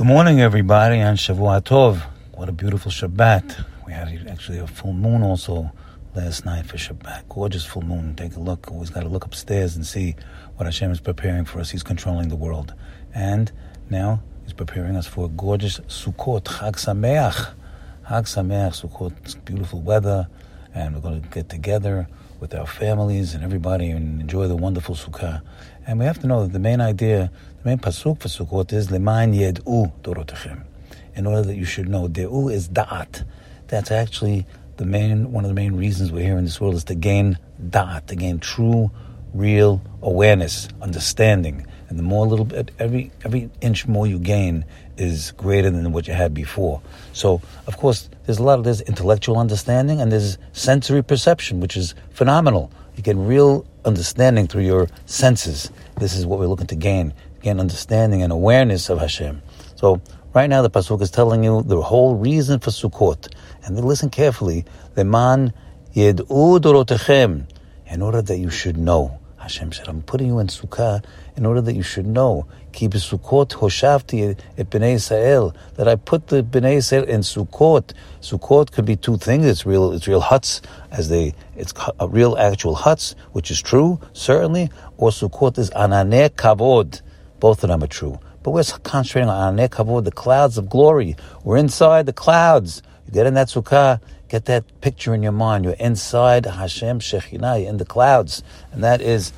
Good morning, everybody, on Shavua Tov. What a beautiful Shabbat. We had actually a full moon also last night for Shabbat. Gorgeous full moon. Take a look. Always got to look upstairs and see what Hashem is preparing for us. He's controlling the world. And now He's preparing us for a gorgeous Sukkot, Chag Sameach. Sameach, Sukkot, beautiful weather, and we're going to get together with our families and everybody and enjoy the wonderful Sukkah. And we have to know that the main idea, the main pasuk for Sukkot is Leman Yed'u Dorotechem. In order that you should know, De'u is Da'at. That's actually the main, one of the main reasons we're here in this world is to gain Da'at, to gain true, real awareness, understanding. And the more little bit, every every inch more you gain is greater than what you had before. So, of course, there's a lot of there's intellectual understanding and there's sensory perception, which is phenomenal. You get real understanding through your senses. This is what we're looking to gain, gain understanding and awareness of Hashem. So, right now, the pasuk is telling you the whole reason for Sukkot, and then listen carefully. The man in order that you should know. Hashem said, I'm putting you in Sukkah in order that you should know. Keep Sukkot hoshavti et bnei Israel. That I put the bnei Israel in Sukkot. Sukkot could be two things. It's real, it's real huts, as they, it's real actual huts, which is true, certainly. Or Sukkot is ananeh kavod. Both of them are true. But we're concentrating on ananeh kavod, the clouds of glory. We're inside the clouds. You get in that Sukkah, Get that picture in your mind. You're inside Hashem Shekhinah, in the clouds. And that is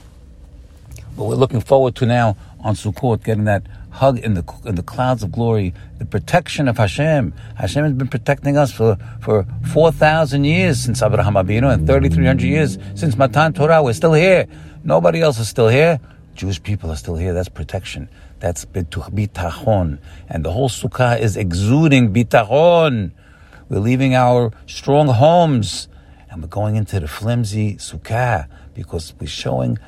what we're looking forward to now on Sukkot, getting that hug in the in the clouds of glory, the protection of Hashem. Hashem has been protecting us for, for 4,000 years since Abraham Abinu and 3,300 years since Matan Torah. We're still here. Nobody else is still here. Jewish people are still here. That's protection. That's bitachon. And the whole sukkah is exuding bitachon. We're leaving our strong homes and we're going into the flimsy sukkah because we're showing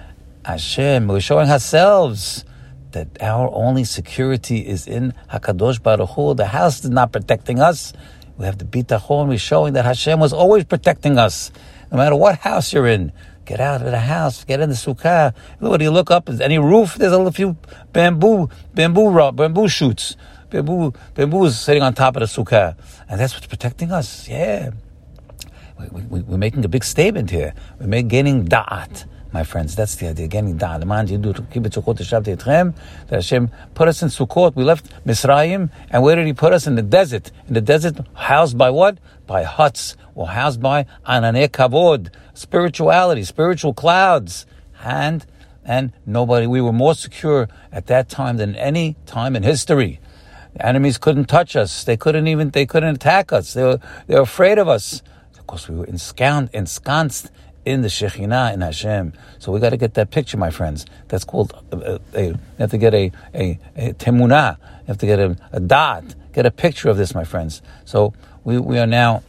Hashem, we're showing ourselves that our only security is in Hakadosh Baruch Hu. The house is not protecting us. We have the bitachon. We're showing that Hashem was always protecting us, no matter what house you're in. Get out of the house. Get in the sukkah. Look, you look up, any roof? There's a little few bamboo, bamboo, bamboo shoots. Bamboo, bamboo is sitting on top of the sukkah, and that's what's protecting us. Yeah, we, we, we're making a big statement here. We're making, gaining da'at, my friends. That's the idea, gaining da'at. The man do keep it sukkot etchem. That Hashem put us in Sukkot. We left Misraim, and where did He put us? In the desert. In the desert, housed by what? By huts, or housed by ananeh kavod, spirituality, spiritual clouds, and and nobody. We were more secure at that time than any time in history. The enemies couldn't touch us. They couldn't even, they couldn't attack us. They were, they were afraid of us. Of course, we were ensconced, in the Shekhinah in Hashem. So we got to get that picture, my friends. That's called, a, uh, a, a, you have to get a, a, a temunah. You have to get a, a da'at. Get a picture of this, my friends. So we, we are now,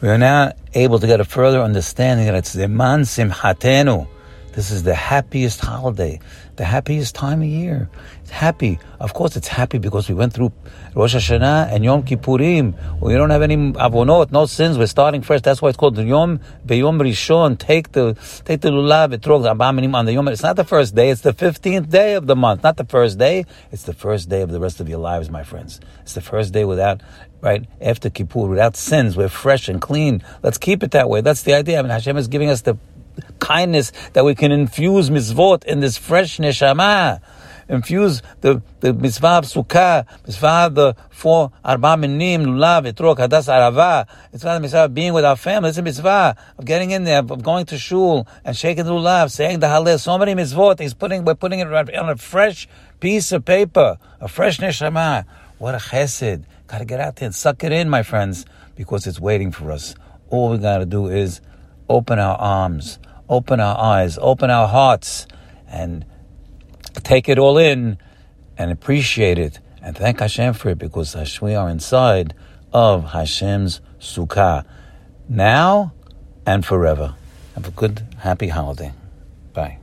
we are now able to get a further understanding that it's Zeman Simchatenu. This is the happiest holiday, the happiest time of year. It's happy. Of course, it's happy because we went through Rosh Hashanah and Yom Kippurim. We don't have any avonot, no sins. We're starting fresh. That's why it's called Yom Beyom Rishon. Take the take the lulav etrog on the Yom. It's not the first day. It's the fifteenth day of the month. Not the first day. It's the first day of the rest of your lives, my friends. It's the first day without right after Kippur without sins. We're fresh and clean. Let's keep it that way. That's the idea. I mean, Hashem is giving us the kindness that we can infuse mitzvot in this fresh neshama. Infuse the, the mitzvah of sukkah, mitzvah of the four arba minim, lulav, etrog, hadas, arava. It's not the mitzvah of being with our family. It's a mitzvah of getting in there, of going to shul and shaking the lulav, saying the Hallel. So many mitzvot. He's putting, we're putting it on a fresh piece of paper, a fresh neshama. What a chesed. Gotta get out there and suck it in, my friends, because it's waiting for us. All we gotta do is open our arms, open our eyes, open our hearts, and take it all in and appreciate it and thank Hashem for it because we are inside of Hashem's Sukkah now and forever. Have a good, happy holiday. Bye.